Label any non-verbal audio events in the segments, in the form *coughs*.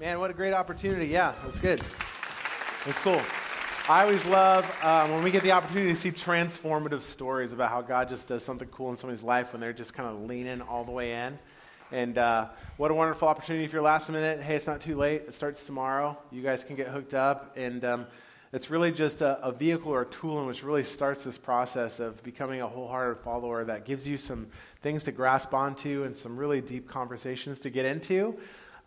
Man, what a great opportunity. Yeah, that's good. That's cool. I always love um, when we get the opportunity to see transformative stories about how God just does something cool in somebody's life when they're just kind of leaning all the way in. And uh, what a wonderful opportunity if you're last minute. Hey, it's not too late. It starts tomorrow. You guys can get hooked up. And um, it's really just a, a, vehicle or a tool in which really starts this process of becoming a wholehearted follower that gives you some things to grasp onto and some really deep conversations to get into.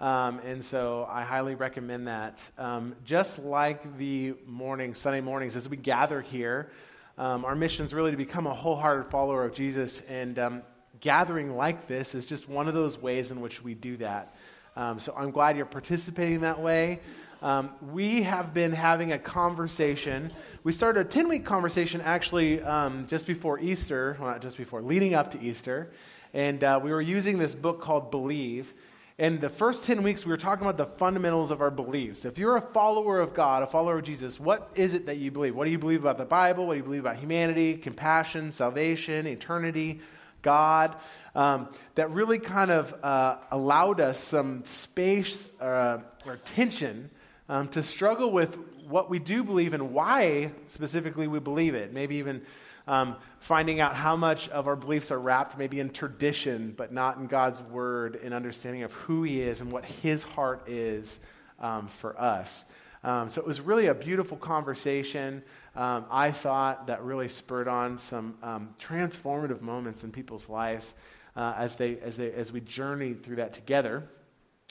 Um, and so I highly recommend that. Um, just like the morning, Sunday mornings, as we gather here, um, our mission is really to become a wholehearted follower of Jesus. And um, gathering like this is just one of those ways in which we do that. Um, so I'm glad you're participating that way. Um, we have been having a conversation. We started a 10 week conversation actually just before Easter, well, not just before, leading up to Easter. And uh, we were using this book called Believe. In the first 10 weeks, we were talking about the fundamentals of our beliefs. If you're a follower of God, a follower of Jesus, what is it that you believe? What do you believe about the Bible? What do you believe about humanity, compassion, salvation, eternity, God? Um, that really kind of uh, allowed us some space uh, or tension um, to struggle with what we do believe and why specifically we believe it. Maybe even um, finding out how much of our beliefs are wrapped maybe in tradition, but not in God's word and understanding of who He is and what His heart is um, for us. Um, so it was really a beautiful conversation. Um, I thought that really spurred on some um, transformative moments in people's lives uh, as, they, as, they, as we journeyed through that together.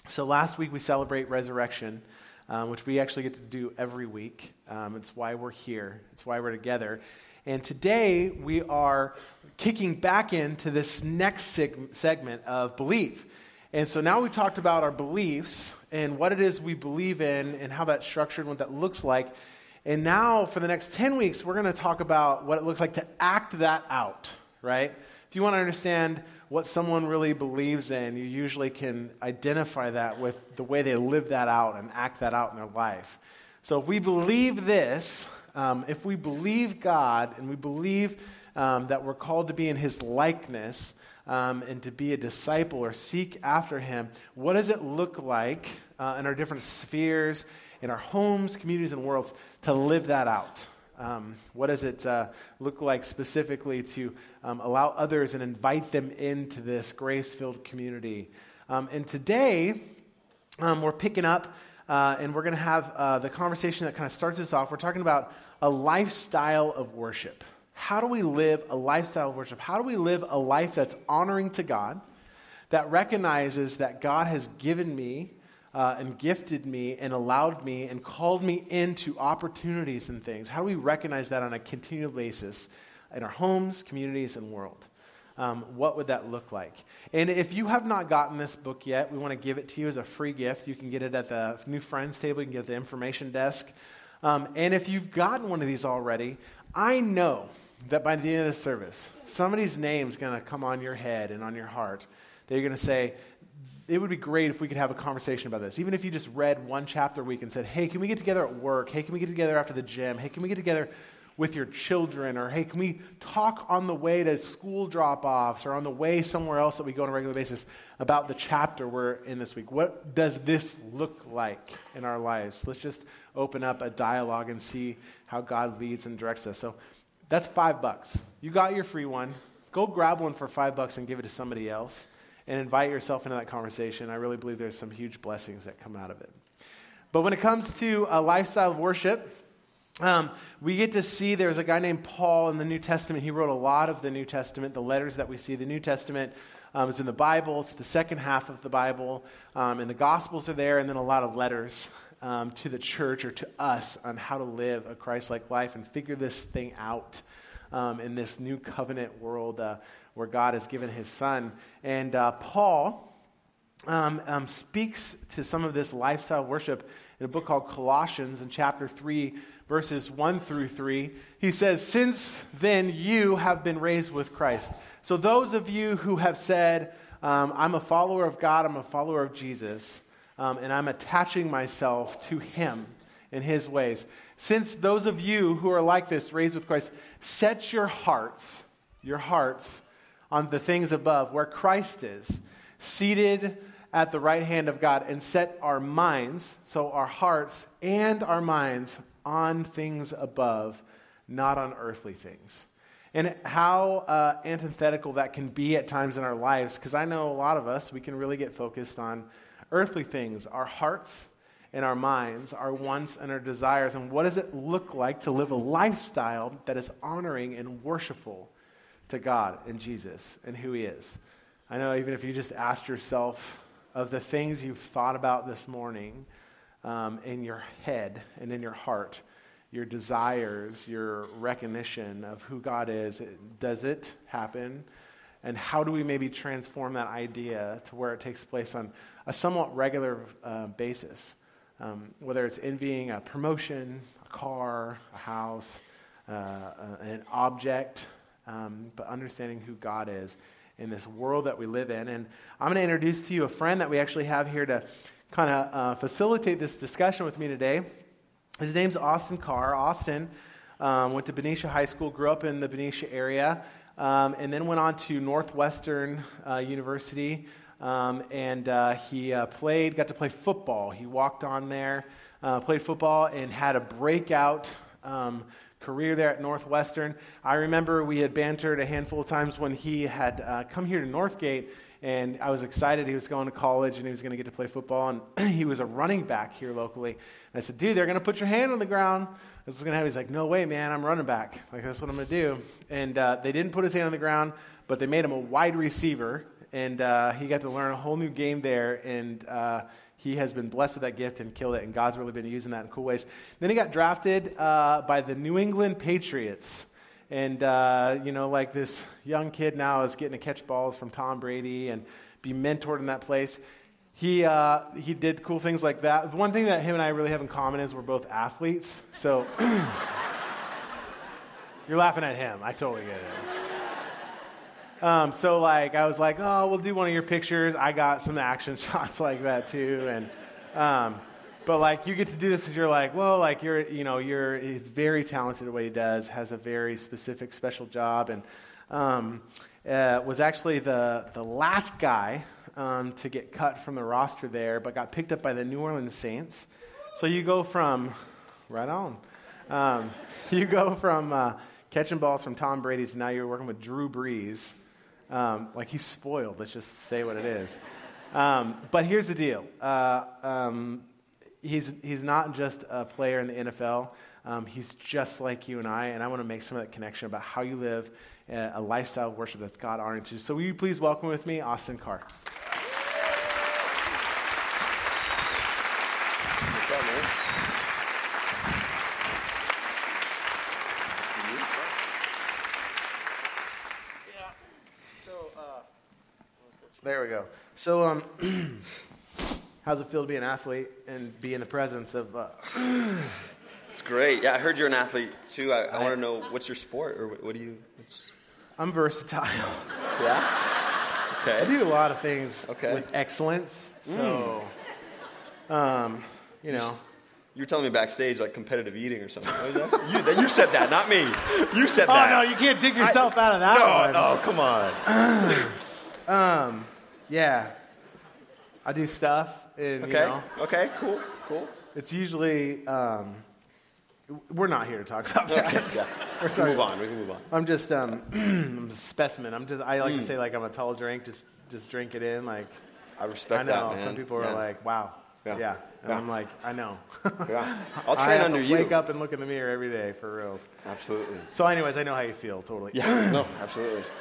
So last week we celebrate resurrection. Um, which we actually get to do every week. Um, it's why we're here. It's why we're together. And today we are kicking back into this next seg- segment of belief. And so now we've talked about our beliefs and what it is we believe in and how that's structured and what that looks like. And now for the next 10 weeks, we're going to talk about what it looks like to act that out, right? If you want to understand what someone really believes in, you usually can identify that with the way they live that out and act that out in their life. So if we believe this, um, if we believe God and we believe um, that we're called to be in His likeness um, and to be a disciple or seek after Him, what does it look like uh, in our different spheres, in our homes, communities, and worlds to live that out? Um, what does it uh, look like specifically to um, allow others and invite them into this grace filled community? Um, and today, um, we're picking up uh, and we're going to have uh, the conversation that kind of starts us off. We're talking about a lifestyle of worship. How do we live a lifestyle of worship? How do we live a life that's honoring to God, that recognizes that God has given me uh, and gifted me and allowed me and called me into opportunities and things? How do we recognize that on a continual basis in our homes, communities, and world? Um, what would that look like? And if you have not gotten this book yet, we want to give it to you as a free gift. You can get it at the New Friends table, you can get the information desk. Um, and if you've gotten one of these already, I know that by the end of the service, somebody's name's going to come on your head and on your heart. They're going to say, it would be great if we could have a conversation about this. Even if you just read one chapter a week and said, hey, can we get together at work? Hey, can we get together after the gym? Hey, can we get together with your children? Or, hey, can we talk on the way to school drop offs or on the way somewhere else that we go on a regular basis about the chapter we're in this week? What does this look like in our lives? Let's just open up a dialogue and see how God leads and directs us. So that's five bucks. You got your free one. Go grab one for five bucks and give it to somebody else and invite yourself into that conversation. I really believe there's some huge blessings that come out of it. But when it comes to a lifestyle of worship, um, we get to see there's a guy named Paul in the New Testament. He wrote a lot of the New Testament, the letters that we see. The New Testament um, is in the Bible, it's the second half of the Bible, um, and the Gospels are there, and then a lot of letters um, to the church or to us on how to live a Christ like life and figure this thing out um, in this new covenant world uh, where God has given his son. And uh, Paul. Um, um, speaks to some of this lifestyle worship in a book called Colossians in chapter 3, verses 1 through 3, he says, Since then you have been raised with Christ. So, those of you who have said, um, I'm a follower of God, I'm a follower of Jesus, um, and I'm attaching myself to him in his ways. Since those of you who are like this, raised with Christ, set your hearts, your hearts, on the things above, where Christ is, seated at the right hand of God and set our minds, so our hearts and our minds, on things above, not on earthly things. And how uh, antithetical that can be at times in our lives, because I know a lot of us, we can really get focused on earthly things, our hearts and our minds, our wants and our desires. And what does it look like to live a lifestyle that is honoring and worshipful to God and Jesus and who He is? I know even if you just asked yourself of the things you've thought about this morning um, in your head and in your heart, your desires, your recognition of who God is, does it happen? And how do we maybe transform that idea to where it takes place on a somewhat regular uh, basis? Um, whether it's envying a promotion, a car, a house, uh, an object, um, but understanding who God is in this world that we live in. And I'm going to introduce to you a friend that we actually have here to kind of uh, facilitate this discussion with me today. His name's Austin Carr. Austin um, went to Benicia High School, grew up in the Benicia area, um, and then went on to Northwestern uh, University. Um, and uh, he uh, played, got to play football. He walked on there, uh, played football, and had a breakout um, career there at Northwestern. I remember we had bantered a handful of times when he had uh, come here to Northgate, and I was excited he was going to college and he was going to get to play football. And *clears throat* he was a running back here locally. And I said, dude, they're going to put your hand on the ground. This is going to happen. He's like, no way, man, I'm running back. Like, that's what I'm going to do. And uh, they didn't put his hand on the ground, but they made him a wide receiver. And uh, he got to learn a whole new game there. And uh, he has been blessed with that gift and killed it, and God's really been using that in cool ways. Then he got drafted uh, by the New England Patriots. And, uh, you know, like this young kid now is getting to catch balls from Tom Brady and be mentored in that place. He, uh, he did cool things like that. The one thing that him and I really have in common is we're both athletes. So *coughs* you're laughing at him. I totally get it. Um, so like I was like, oh, we'll do one of your pictures. I got some action *laughs* shots like that too, and um, but like you get to do this because you're like, well, like you're you know you're he's very talented at what he does, has a very specific special job, and um, uh, was actually the the last guy um, to get cut from the roster there, but got picked up by the New Orleans Saints. So you go from right on. Um, *laughs* you go from uh, catching balls from Tom Brady to now you're working with Drew Brees um, like he's spoiled. Let's just say what it is. Um, but here's the deal. Uh, um, he's, he's not just a player in the NFL. Um, he's just like you and I, and I want to make some of that connection about how you live a, a lifestyle of worship that's God honoring to. So will you please welcome with me Austin Carr? There we go. So, um, *clears throat* how's it feel to be an athlete and be in the presence of? Uh, *sighs* it's great. Yeah, I heard you're an athlete too. I, I, I want to know what's your sport or what, what do you? What's... I'm versatile. *laughs* Yeah. Okay. I do a lot of things okay. with excellence. So, mm. um, you know. You were telling me backstage like competitive eating or something. you, you, said that, not me. You said oh, that. Oh no, you can't dig yourself I, out of that no, one. Oh, come on. *clears throat* um, yeah, I do stuff. And, okay. You know, okay. Cool. Cool. It's usually. Um, we're not here to talk about that. Okay, yeah. *laughs* we can move on. We can move on. I'm just um, *clears throat* I'm a specimen. I'm just. I like mm. to say like I'm a tall drink. Just just drink it in. Like I respect I know, that. Some people yeah. are like, wow. Yeah. yeah. And yeah. I'm like, I know. *laughs* yeah. I'll train under you. Wake up and look in the mirror every day for reals. Absolutely. So, anyways, I know how you feel totally. Yeah. no, absolutely. *clears throat*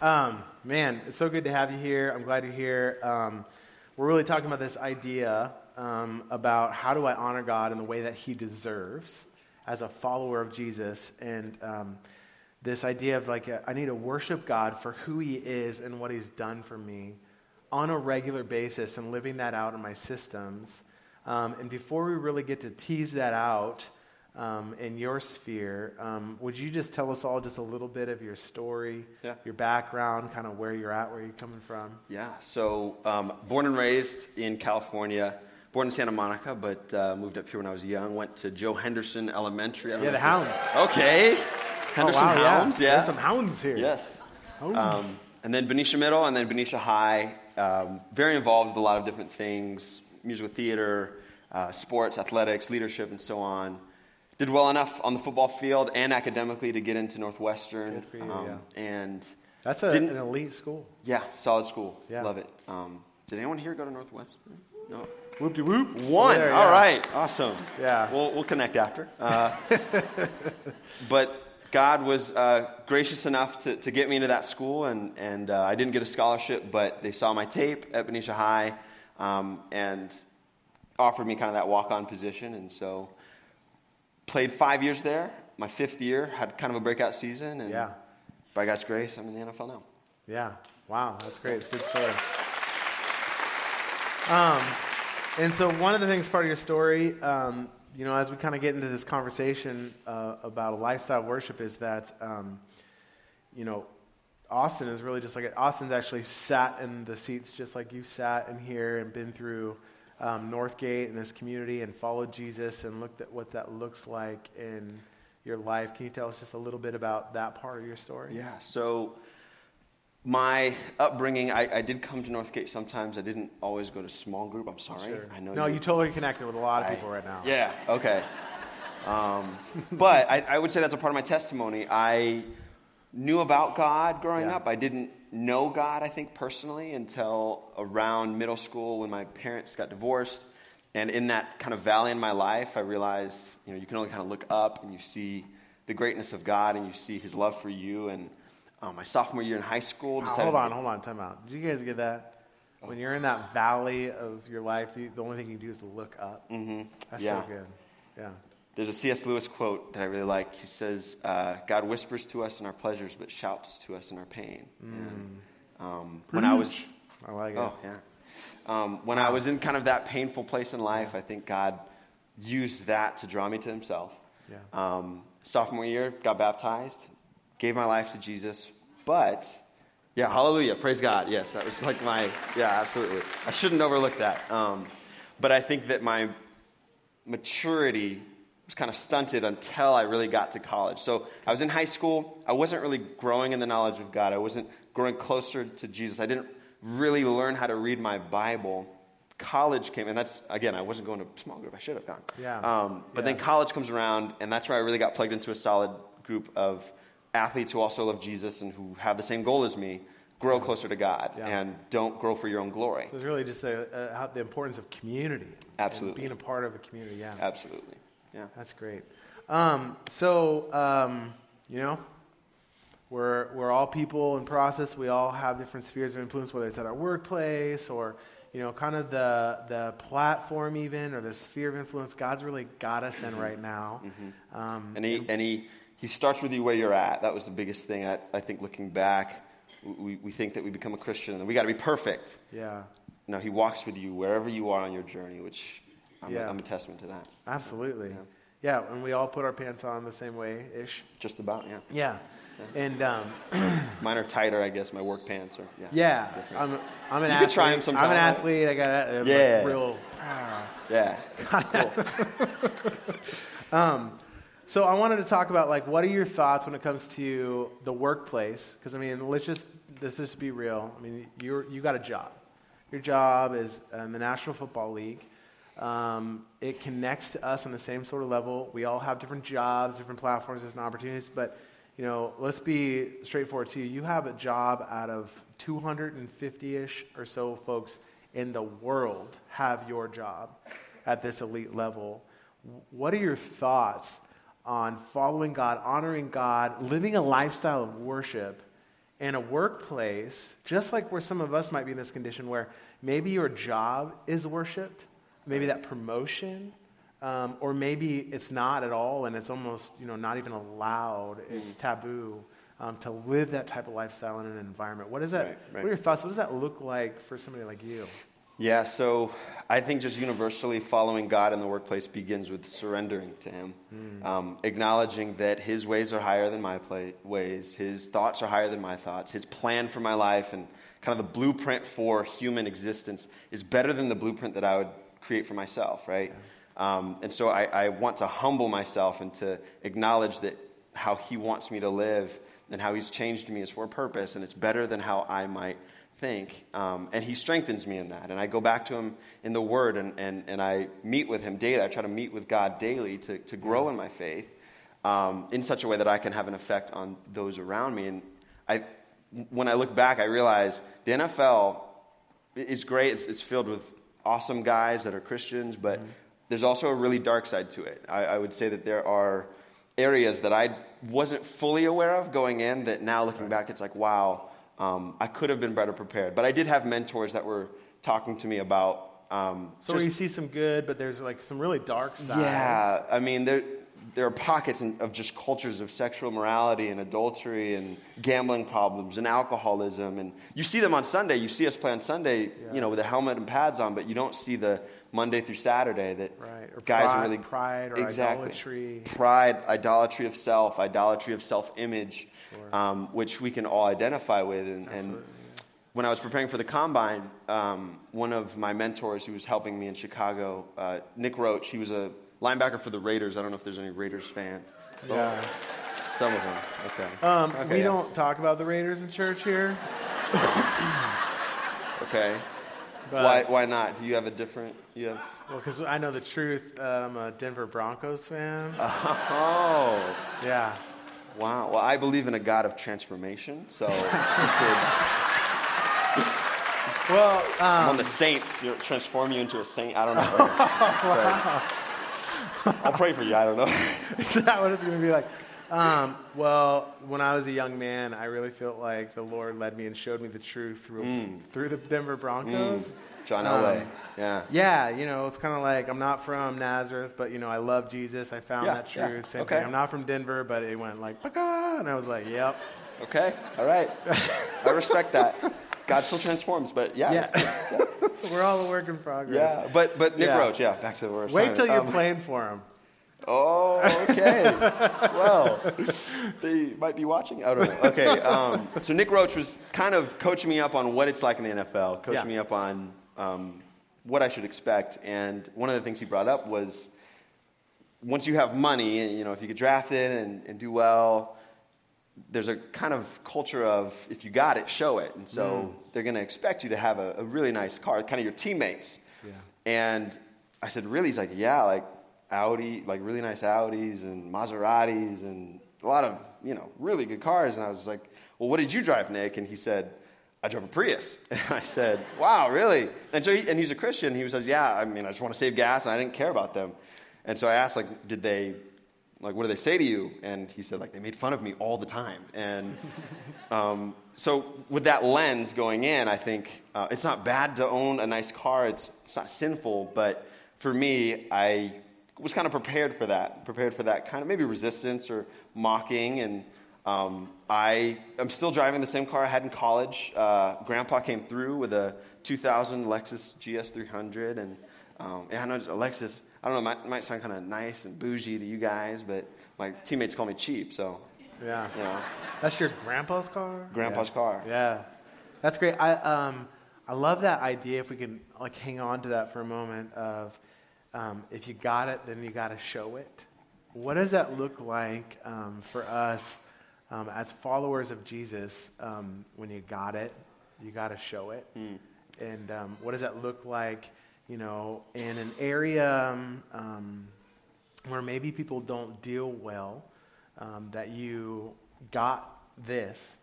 Um, man, it's so good to have you here. I'm glad you're here. Um, we're really talking about this idea um, about how do I honor God in the way that He deserves as a follower of Jesus, and um, this idea of like I need to worship God for who He is and what He's done for me on a regular basis, and living that out in my systems. Um, and before we really get to tease that out um, in your sphere. Um, would you just tell us all just a little bit of your story, yeah. your background, kind of where you're at, where you're coming from? Yeah. So, um, born and raised in California. Born in Santa Monica, but uh, moved up here when I was young. Went to Joe Henderson Elementary. Yeah, the Hounds. Okay. *laughs* Henderson oh, wow, Hounds, yeah. yeah. There's some Hounds here. Yes. Um, and then Benicia Middle, and then Benicia High, um, very involved with a lot of different things musical theater, uh, sports, athletics, leadership, and so on. Did well enough on the football field and academically to get into Northwestern. You, um, yeah. And That's a, an elite school. yeah, solid school. Yeah. Love it. Um, did anyone here go to Northwestern? No. Whoop de whoop. One. There, All yeah. right. Awesome. Yeah. We'll, we'll connect after. Uh, *laughs* but God was uh, gracious enough to, to get me into that school, and, and uh, I didn't get a scholarship, but they saw my tape at Benicia High um, and offered me kind of that walk on position. And so played five years there. My fifth year had kind of a breakout season, and Yeah. by God's grace, I'm in the NFL now. Yeah. Wow, that's great. It's a good story. Um, and so one of the things part of your story, um, you know, as we kind of get into this conversation uh, about a lifestyle worship, is that, um, you know, Austin is really just like Austin's actually sat in the seats just like you sat in here and been through um, Northgate and this community and followed Jesus and looked at what that looks like in your life. Can you tell us just a little bit about that part of your story? Yeah. So my upbringing, I, I did come to Northgate sometimes. I didn't always go to small group. I'm sorry. Sure. I know. no, you totally connected with a lot of I- people right now. Yeah. Okay. Um, *laughs* but I, I would say that's a part of my testimony. I knew about God growing Yeah. up. I didn't know God, I think, personally until around middle school when my parents got divorced. And in that kind of valley in my life, I realized, you know, you can only kind of look up and you see the greatness of God and you see His love for you. And um, my sophomore year in high school, decided hold on, get- hold on, time out. Did you guys get that? When you're in that valley of your life, the, the only thing you do is look up. Mm-hmm. That's Yeah. so good. Yeah. There's a C.S. Lewis quote that I really like. He says, uh, "God whispers to us in our pleasures, but shouts to us in our pain." And, um, when I was, I like it. oh yeah, um, when I was in kind of that painful place in life, I think God used that to draw me to Himself. Yeah. Um, sophomore year, got baptized, gave my life to Jesus, but yeah, hallelujah, praise God. Yes, that was like my yeah, absolutely. I shouldn't overlook that. Um, but I think that my maturity was kind of stunted until I really got to college. So I was in high school. I wasn't really growing in the knowledge of God. I wasn't growing closer to Jesus. I didn't really learn how to read my Bible. College came, and that's again, I wasn't going to small group. I should have gone. Yeah. Um, but Yeah. then college comes around, and that's where I really got plugged into a solid group of athletes who also love Jesus and who have the same goal as me: grow closer to God Yeah. and don't grow for your own glory. It was really just the, uh, the importance of community. Absolutely. being a part of a community, yeah. Absolutely. Yeah. That's great. Um, so, um, you know, we're, we're all people in process. We all have different spheres of influence, whether it's at our workplace or, you know, kind of the, the platform even or the sphere of influence God's really got us in right now. Um, And he, and he, he starts with you where you're at. That was the biggest thing, I, I think, looking back. We, we think that we become a Christian and we got to be perfect. yeah, No, he walks with you wherever you are on your journey, which I'm, Yeah. a, I'm a testament to that. absolutely. Yeah. and we all put our pants on the same way ish. Just about, yeah. Yeah. And um, *coughs* Mine are tighter, I guess. My work pants are, yeah. yeah. I'm, I'm an You athlete. could try 'em I'm an athlete. I got a, Yeah. real. ah. Yeah. *laughs* Cool. So I wanted to talk about like what are your thoughts when it comes to the workplace? Because I mean, let's just let's just be real. I mean, you you got a job. Your job is in the National Football League. Um, it connects to us on the same sort of level. We all have different jobs, different platforms, different opportunities. But you know, let's be straightforward to you. You have a job out of 250ish or so folks in the world have your job at this elite level. What are your thoughts on following God, honoring God, living a lifestyle of worship in a workplace, just like where some of us might be in this condition where maybe your job is worshiped, maybe that promotion, um, or maybe it's not at all and it's almost you know not even allowed, it's taboo um, to live that type of lifestyle in an environment. What is that? Right, right. What are your thoughts? What does that look like for somebody like you? Yeah, so I think just universally following God in the workplace begins with surrendering to Him, um, acknowledging that His ways are higher than my play- ways, His thoughts are higher than my thoughts, His plan for my life and kind of the blueprint for human existence is better than the blueprint that I would create for myself, right? Um, and so I, I want to humble myself and to acknowledge that how He wants me to live and how He's changed me is for a purpose, and it's better than how I might think. Um, and he strengthens me in that. And I go back to him in the Word and, and, and I meet with him daily. I try to meet with God daily to, to grow in my faith um, in such a way that I can have an effect on those around me. And I, when I look back, I realize the NFL is great. It's, it's filled with awesome guys that are Christians, but mm-hmm. there's also a really dark side to it. I, I, would say that there are areas that I wasn't fully aware of going in that now looking back, it's like, wow, um, I could have been better prepared. But I did have mentors that were talking to me about. Um, so just, you see some good, but there's like some really dark sides. Yeah, I mean, there, there are pockets of just cultures of sexual morality and adultery and gambling problems and alcoholism. And you see them on Sunday. You see us play on Sunday, yeah. you know, with a helmet and pads on, but you don't see the Monday through Saturday that right. or guys pride, are really pride or exactly. idolatry. Pride, idolatry of self, idolatry of self-image, sure. um, which we can all identify with. And, and, when I was preparing for the combine, um, one of my mentors who was helping me in Chicago, uh, Nick Roach, he was a linebacker for the Raiders. I don't know if there's any Raiders fan. Yeah. Some of them. Okay. Um, okay we yeah. don't talk about the Raiders in church here. *coughs* okay. But, why, why not? Do you have a different? You have. Well, because I know the truth. I'm a Denver Broncos fan. *laughs* Oh. Yeah. Wow. Well, I believe in a God of transformation, so. *laughs* well, um, on the Saints, you transform you into a saint. I don't know. *laughs* *laughs* I'll pray for you. I don't know. *laughs* Is that what it's going to be like? Um, well, when I was a young man, I really felt like the Lord led me and showed me the truth through mm. through the Denver Broncos. Mm. John Elway. Um, yeah. Yeah, you know, it's kind of like I'm not from Nazareth, but you know, I love Jesus. I found yeah, that truth. Yeah. Same okay. thing. I'm not from Denver, but it went like, and I was like, yep. Okay. All right. *laughs* I respect that. God still transforms, but yeah, yeah. yeah. *laughs* we're all a work in progress. Yeah, but but Nick yeah. Roach, yeah, back to where. Wait till you're um, playing for him. Oh, okay. *laughs* well, they might be watching. I don't know. Okay, um, so Nick Roach was kind of coaching me up on what it's like in the NFL, coaching yeah. me up on um, what I should expect, and one of the things he brought up was once you have money, and you know, if you get drafted and, and do well, there's a kind of culture of if you got it, show it. And so mm. they're going to expect you to have a, a, really nice car, kind of your teammates. Yeah. And I said, really? He's like, yeah, like Audi, like really nice Audis and Maseratis and a lot of, you know, really good cars. And I was like, well, what did you drive, Nick? And he said, I drove a Prius. *laughs* And I said, wow, really? And so, he, and he's a Christian. He says, yeah, I mean, I just want to save gas and I didn't care about them. And so I asked, like, did they like, what do they say to you? And he said, like, they made fun of me all the time. And *laughs* um, so, with that lens going in, I think uh, it's not bad to own a nice car, it's, it's not sinful. But for me, I was kind of prepared for that, prepared for that kind of maybe resistance or mocking. And um, I am still driving the same car I had in college. Uh, Grandpa came through with a 2000 Lexus GS300. And um, yeah, I know Lexus I don't know, it might, might sound kind of nice and bougie to you guys, but my teammates call me cheap, so. Yeah. You know. That's your grandpa's car? Grandpa's yeah. car. Yeah. That's great. I, um, I love that idea, if we can like hang on to that for a moment, of um, if you got it, then you got to show it. What does that look like um, for us um, as followers of Jesus um, when you got it? You got to show it. Mm. And um, what does that look like you know, in an area um, um, where maybe people don't deal well, um, that you got this,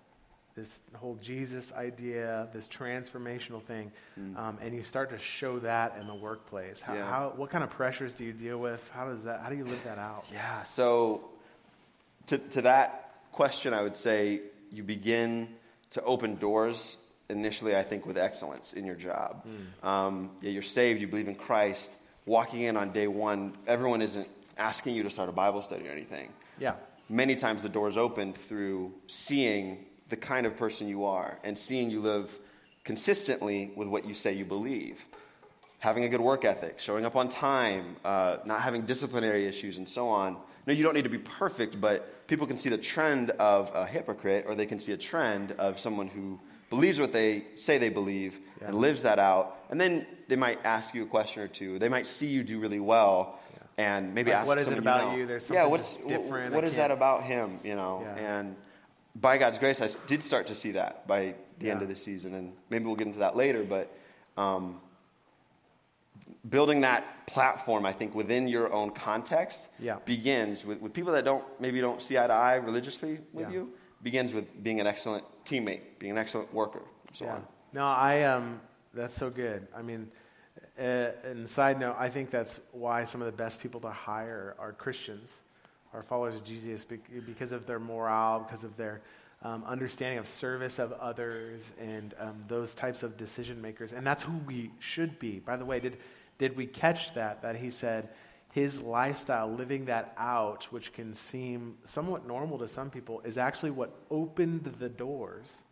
this whole Jesus idea, this transformational thing, mm. um, and you start to show that in the workplace. How, yeah. how, what kind of pressures do you deal with? How does that? How do you live that out? Yeah. So, to to that question, I would say you begin to open doors initially, I think, with excellence in your job. Mm. Um, yeah, you're saved, you believe in Christ. Walking in on day one, everyone isn't asking you to start a Bible study or anything. Yeah. Many times the door's open through seeing the kind of person you are and seeing you live consistently with what you say you believe. Having a good work ethic, showing up on time, uh, not having disciplinary issues, and so on. No, you don't need to be perfect, but people can see the trend of a hypocrite or they can see a trend of someone who believes what they say they believe yeah. and lives that out. And then they might ask you a question or two. They might see you do really well yeah. and maybe like, ask what is it about you, know, you? There's something yeah, what's, different. What is that about him? You know, yeah. and by God's grace, I did start to see that by the end of the season, and maybe we'll get into that later. But um, building that platform, I think, within your own context begins with, with people that don't maybe don't see eye to eye religiously with you. Begins with being an excellent teammate, being an excellent worker, and so yeah. on. No, I um, that's so good. I mean, uh, and side note, I think that's why some of the best people to hire are Christians, are followers of Jesus, because of their morale, because of their um, understanding of service of others, and um, those types of decision makers. And that's who we should be. By the way, did did we catch that? That he said. His lifestyle, living that out, which can seem somewhat normal to some people, is actually what opened the doors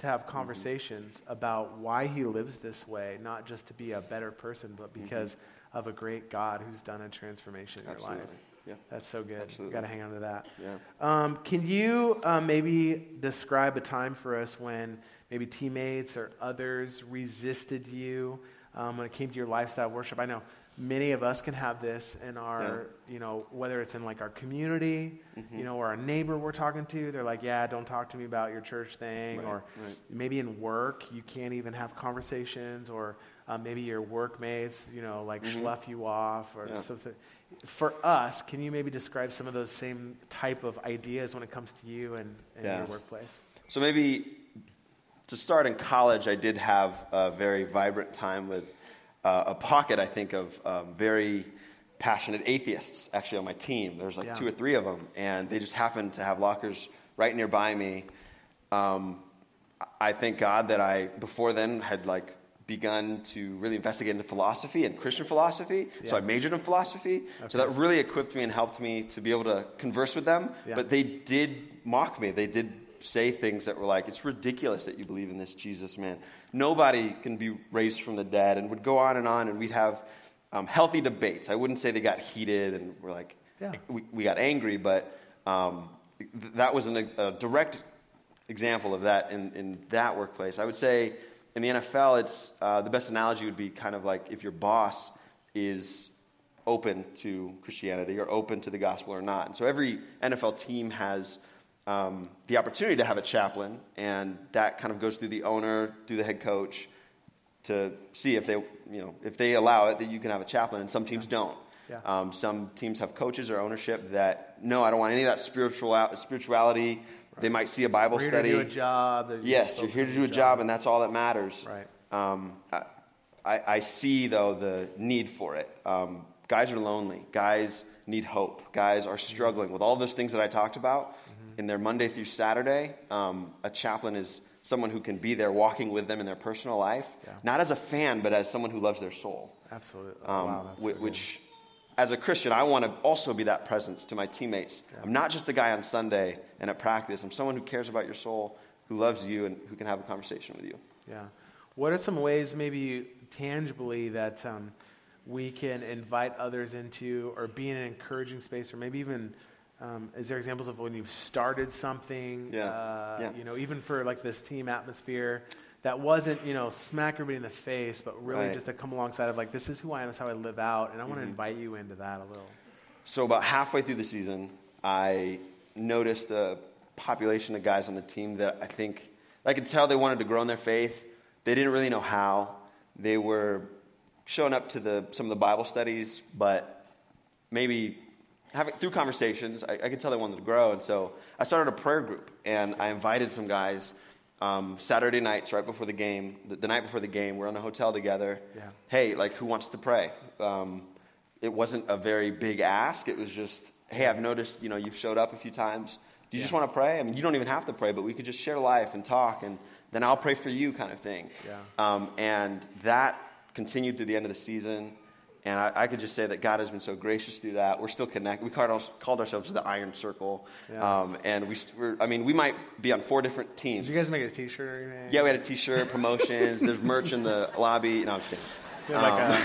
to have conversations about why he lives this way, not just to be a better person, but because of a great God who's done a transformation in your Absolutely. life. Yeah. That's so good. Absolutely. Got to hang on to that. Yeah. Um, can you um, maybe describe a time for us when maybe teammates or others resisted you um, when it came to your lifestyle worship? I know many of us can have this in our, you know, whether it's in like our community, Mm-hmm. you know, or a neighbor we're talking to, they're like, yeah, don't talk to me about your church thing, Right, or right. maybe in work you can't even have conversations, or uh, maybe your workmates, you know, like slough you off, or Mm-hmm. Yeah. something. For us, can you maybe describe some of those same type of ideas when it comes to you and, and Yeah. your workplace? So maybe to start in college, I did have a very vibrant time with uh, a pocket, I think, of um, very passionate atheists actually on my team. There's like Yeah. two or three of them, and they just happened to have lockers right nearby me. Um, I thank God that I, before then, had like begun to really investigate into philosophy and Christian philosophy. So I majored in philosophy. So that really equipped me and helped me to be able to converse with them. Yeah. But they did mock me. They did say things that were like, it's ridiculous that you believe in this Jesus man. Nobody can be raised from the dead, and would go on and on, and we'd have um, healthy debates. I wouldn't say they got heated and were like, Yeah. we, we got angry, but um, th- that was an, a direct example of that in, in that workplace. I would say in the NFL, it's uh, the best analogy would be kind of like if your boss is open to Christianity or open to the gospel or not. And so every NFL team has um, the opportunity to have a chaplain, and that kind of goes through the owner, through the head coach, to see if they, you know, if they allow it that you can have a chaplain, and some teams don't. Yeah. Um, some teams have coaches or ownership that no, I don't want any of that spiritual spirituality. They might see a Bible We're here study. to do a job. you're Yes, you're here to do a job, and that's all that matters. Right. Um, I, I, see, though, the need for it. Um, guys are lonely. Guys need hope. Guys are struggling with all those things that I talked about Mm-hmm. In their Monday through Saturday. Um, a chaplain is someone who can be there walking with them in their personal life, Yeah. not as a fan, but as someone who loves their soul. Absolutely. Oh, Um, wow, that's whi- so which, as a Christian, I want to also be that presence to my teammates. I'm not just a guy on Sunday and at practice. I'm someone who cares about your soul, who loves you, and who can have a conversation with you. Yeah. What are some ways, maybe tangibly, that um, we can invite others into or be in an encouraging space, or maybe even, um, is there examples of when you've started something, Yeah. uh, Yeah. you know, even for like this team atmosphere that wasn't, you know, smack everybody in the face, but really Right. Mm-hmm. just to come alongside of like, this is who I am, this is how I live out, and I want to invite you into that a little. So about halfway through the season, I noticed a population of guys on the team that I think I could tell they wanted to grow in their faith. They didn't really know how. They were showing up to the, some of the Bible studies, but maybe having, through conversations, I, I could tell they wanted to grow. And so I started a prayer group, and I invited some guys um, Saturday nights right before the game, the, the night before the game. We're in a hotel together. Yeah. Hey, like, who wants to pray? Um, it wasn't a very big ask. It was just, hey, I've noticed, you know, you've showed up a few times. Do you just want to pray? I mean, you don't even have to pray, but we could just share life and talk, and then I'll pray for you, kind of thing. Yeah. Um, and that continued through the end of the season. And I, I could just say that God has been so gracious through that. We're still connected. We called, ours, called ourselves the Iron Circle. Yeah. Um, and we, we're, I mean, we might be on four different teams. Did you guys make a T-shirt or anything? yeah, we had a T-shirt, promotions. There's merch in the *laughs* lobby. No, I'm just kidding. Like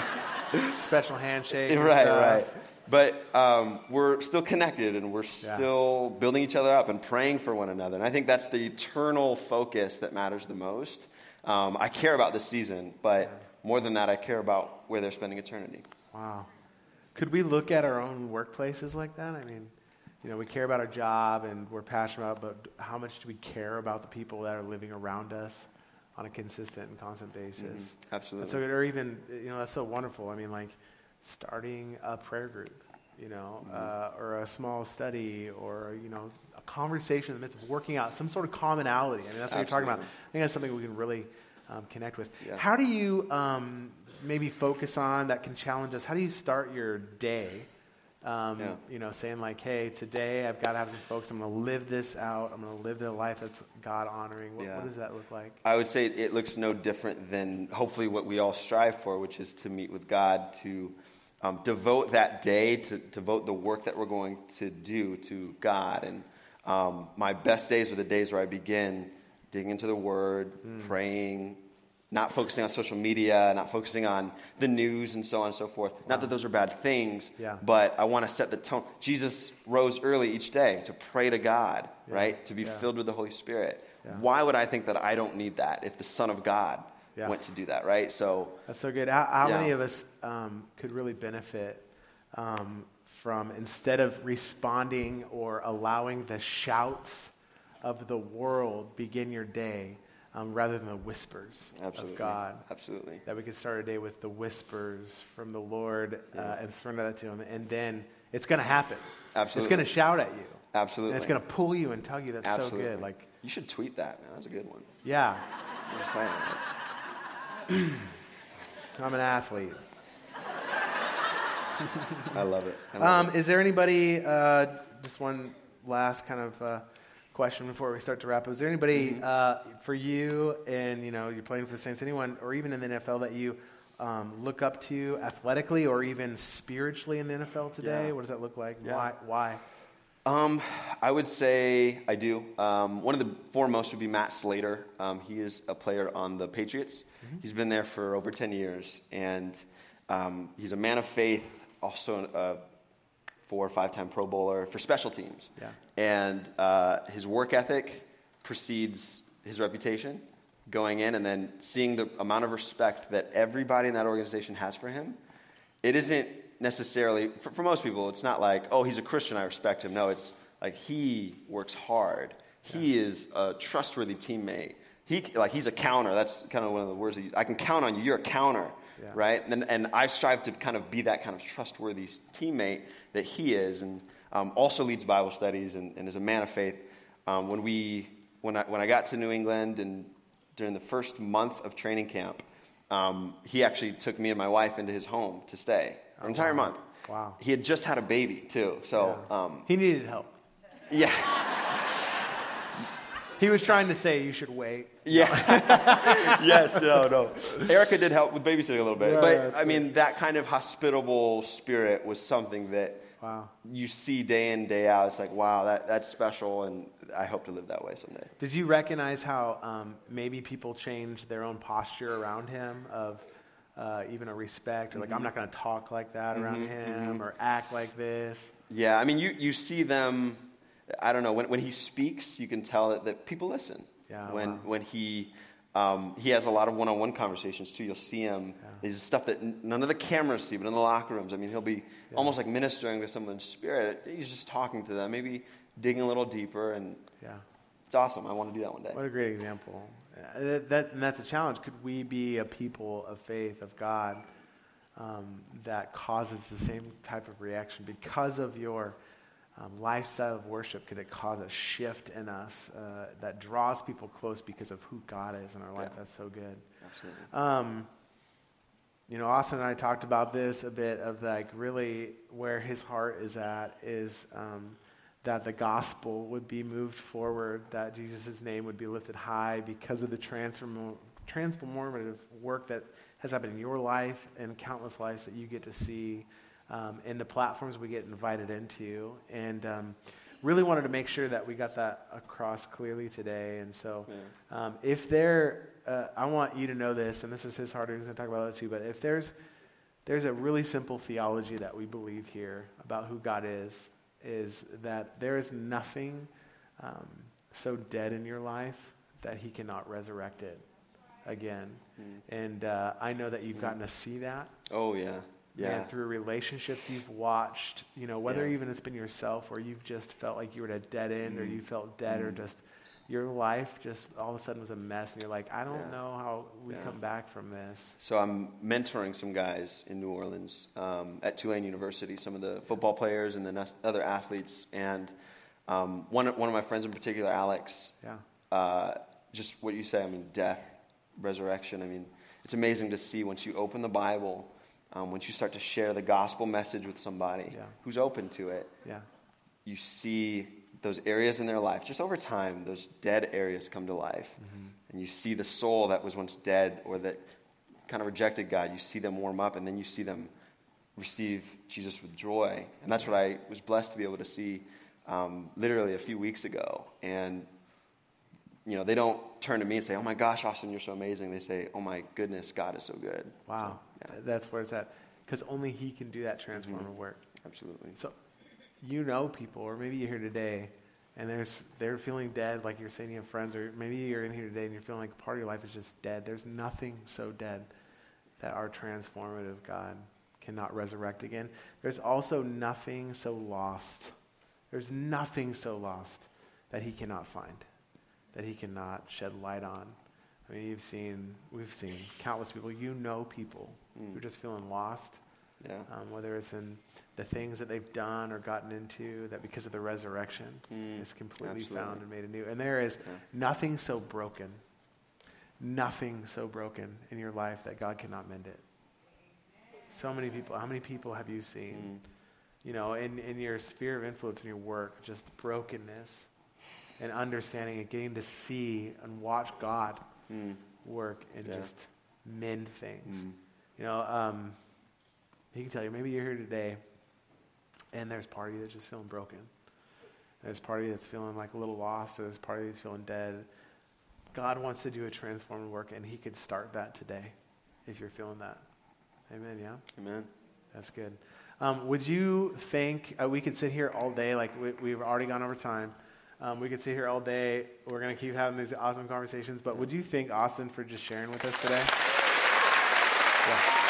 a *laughs* special handshake. and Um, right, right. But um, we're still connected and we're Yeah. still building each other up and praying for one another. And I think that's the eternal focus that matters the most. Um, I care about this season, but more than that, I care about where they're spending eternity. Wow. Could we look at our own workplaces like that? I mean, you know, we care about our job and we're passionate about, but how much do we care about the people that are living around us? on a consistent and constant basis. Mhm. Absolutely. So, or even, you know, that's so wonderful. I mean, like starting a prayer group, you know, Mm-hmm. uh, or a small study, or you know, a conversation in the midst of working out some sort of commonality. I mean, that's what you're talking about. I think that's something we can really um, connect with. Yeah. How do you um, maybe focus on that can challenge us? How do you start your day? Um, Yeah. You know, saying like, "Hey, today I've got to have some folks. I'm going to live this out. I'm going to live the life that's God honoring." What, Yeah. what does that look like? I would say it looks no different than hopefully what we all strive for, which is to meet with God, to um, devote that day, to devote the work that we're going to do to God. And um, my best days are the days where I begin digging into the Word, praying, not focusing on social media, not focusing on the news and so on and so forth. Not that those are bad things, Yeah. but I want to set the tone. Jesus rose early each day to pray to God, Yeah. right? To be Yeah. filled with the Holy Spirit. Why would I think that I don't need that if the Son of God went to do that, right? So, That's so good. How, how many of us um, could really benefit um, from instead of responding or allowing the shouts of the world begin your day, um, rather than the whispers absolutely. of God? Absolutely. That we could start our day with the whispers from the Lord uh, and surrender that to Him, and then it's going to happen. Absolutely. It's going to shout at you. Absolutely. And it's going to pull you and tug you. That's Absolutely. so good. Like, you should tweet that, man. That's a good one. yeah, I'm just saying. *clears throat* I'm an athlete. *laughs* I love it. I love Um, is there anybody, uh, just one last kind of uh, question before we start to wrap up. Is there anybody Mm-hmm. uh, for you, and you know, you're playing for the Saints, anyone, or even in the NFL that you um, look up to athletically or even spiritually in the NFL today? Yeah. What does that look like? Yeah. Why? Why? Um, I would say I do. Um, one of the foremost would be Matt Slater. Um, he is a player on the Patriots. He's been there for over 10 years, and um, he's a man of faith, also a four or five time Pro Bowler for special teams. Yeah. And uh, his work ethic precedes his reputation going in, and then seeing the amount of respect that everybody in that organization has for him it isn't necessarily for, for most people it's not like oh he's a christian i respect him. No it's like he works hard. He is a trustworthy teammate. He like he's a counter. That's kind of one of the words that you, i can count on you. You're a counter Yeah. right and, and i strive to kind of be that kind of trustworthy teammate that he is and um, also leads bible studies and, and is a man of faith um, when we when I, when I got to new england and during the first month of training camp um, he actually took me and my wife into his home to stay an entire Oh, wow. month. Wow. He had just had a baby too, so Yeah. um, he needed help. yeah, *laughs* He was trying to say you should wait. *laughs* yeah, *laughs* yes, no, no. Erica did help with babysitting a little bit, Yeah, but that's I mean that kind of hospitable spirit was something that Wow. you see day in day out. It's like wow, that that's special, and I hope to live that way someday. Did you recognize how um, maybe people change their own posture around him of uh, even a respect, or like, Mm-hmm. I'm not going to talk like that around him or act like this? Yeah, I mean, you, you see them, I don't know, when, when he speaks, you can tell that, that people listen. Yeah, when, wow. when he, um, he has a lot of one on one conversations too. You'll see him, there's stuff that n- none of the cameras see, but in the locker rooms, I mean, he'll be almost like ministering to someone's spirit. He's just talking to them, maybe digging a little deeper, and Yeah. it's awesome. I want to do that one day. What a great example. Uh, that, that- and that's a challenge. Could we be a people of faith, of God, um, that causes the same type of reaction because of your um, lifestyle of worship? Could it cause a shift in us uh, that draws people close because of who God is in our life? Yeah. That's so good. Absolutely. Um, you know, Austin and I talked about this a bit of like really where his heart is at is um, that the gospel would be moved forward, that Jesus' name would be lifted high because of the transform- transformative work that has happened in your life and countless lives that you get to see um, and the platforms we get invited into. And um, really wanted to make sure that we got that across clearly today. And so um, if there, uh, I want you to know this, and this is his heart, he's going to talk about that too, but if there's, there's a really simple theology that we believe here about who God is, is that there is nothing um, so dead in your life that he cannot resurrect it again. And uh, I know that you've gotten to see that. Oh, yeah. Yeah. And through relationships you've watched, you know, whether Yeah. even it's been yourself or you've just felt like you were at a dead end or you felt dead or just your life just all of a sudden was a mess, and you're like, I don't Yeah. know how we come back from this. So I'm mentoring some guys in New Orleans um, at Tulane University, some of the football players and the other athletes. And um, one, of- one of my friends in particular, Alex, Yeah. uh, just what you say, I mean, death, resurrection. I mean, it's amazing to see once you open the Bible, um, once you start to share the gospel message with somebody Yeah. who's open to it, Yeah. you see those areas in their life, just over time, those dead areas come to life. And you see the soul that was once dead or that kind of rejected God, you see them warm up, and then you see them receive Jesus with joy. And that's what I was blessed to be able to see um, literally a few weeks ago. And, you know, they don't turn to me and say, oh my gosh, Austin, you're so amazing. They say, oh my goodness, God is so good. Wow. So, yeah, That's where it's at. Because only He can do that transformative Mhm. work. absolutely. So, you know people, or maybe you're here today, and there's they're feeling dead, like you're saying you have friends, or maybe you're in here today and you're feeling like part of your life is just dead. There's nothing so dead that our transformative God cannot resurrect again. There's also nothing so lost. There's nothing so lost that He cannot find, that He cannot shed light on. I mean, you've seen, we've seen countless people. You know people who are just feeling lost Yeah. um, whether it's in the things that they've done or gotten into, that because of the resurrection Mm, is completely absolutely. found and made anew. And there is Yeah. nothing so broken, nothing so broken in your life that God cannot mend it. So many people, how many people have you seen, Mm. you know, in, in your sphere of influence in your work, just brokenness and understanding and getting to see and watch God Mm. work and Yeah. just mend things. You know, um, he can tell you, maybe you're here today and there's part of you that's just feeling broken. There's part of you that's feeling like a little lost, or there's part of you that's feeling dead. God wants to do a transformative work, and he could start that today if you're feeling that. Amen, yeah? Amen. That's good. Um, would you think uh, we could sit here all day? Like we, we've already gone over time. Um, we could sit here all day. We're going to keep having these awesome conversations. But would you thank Austin for just sharing with us today? Yeah.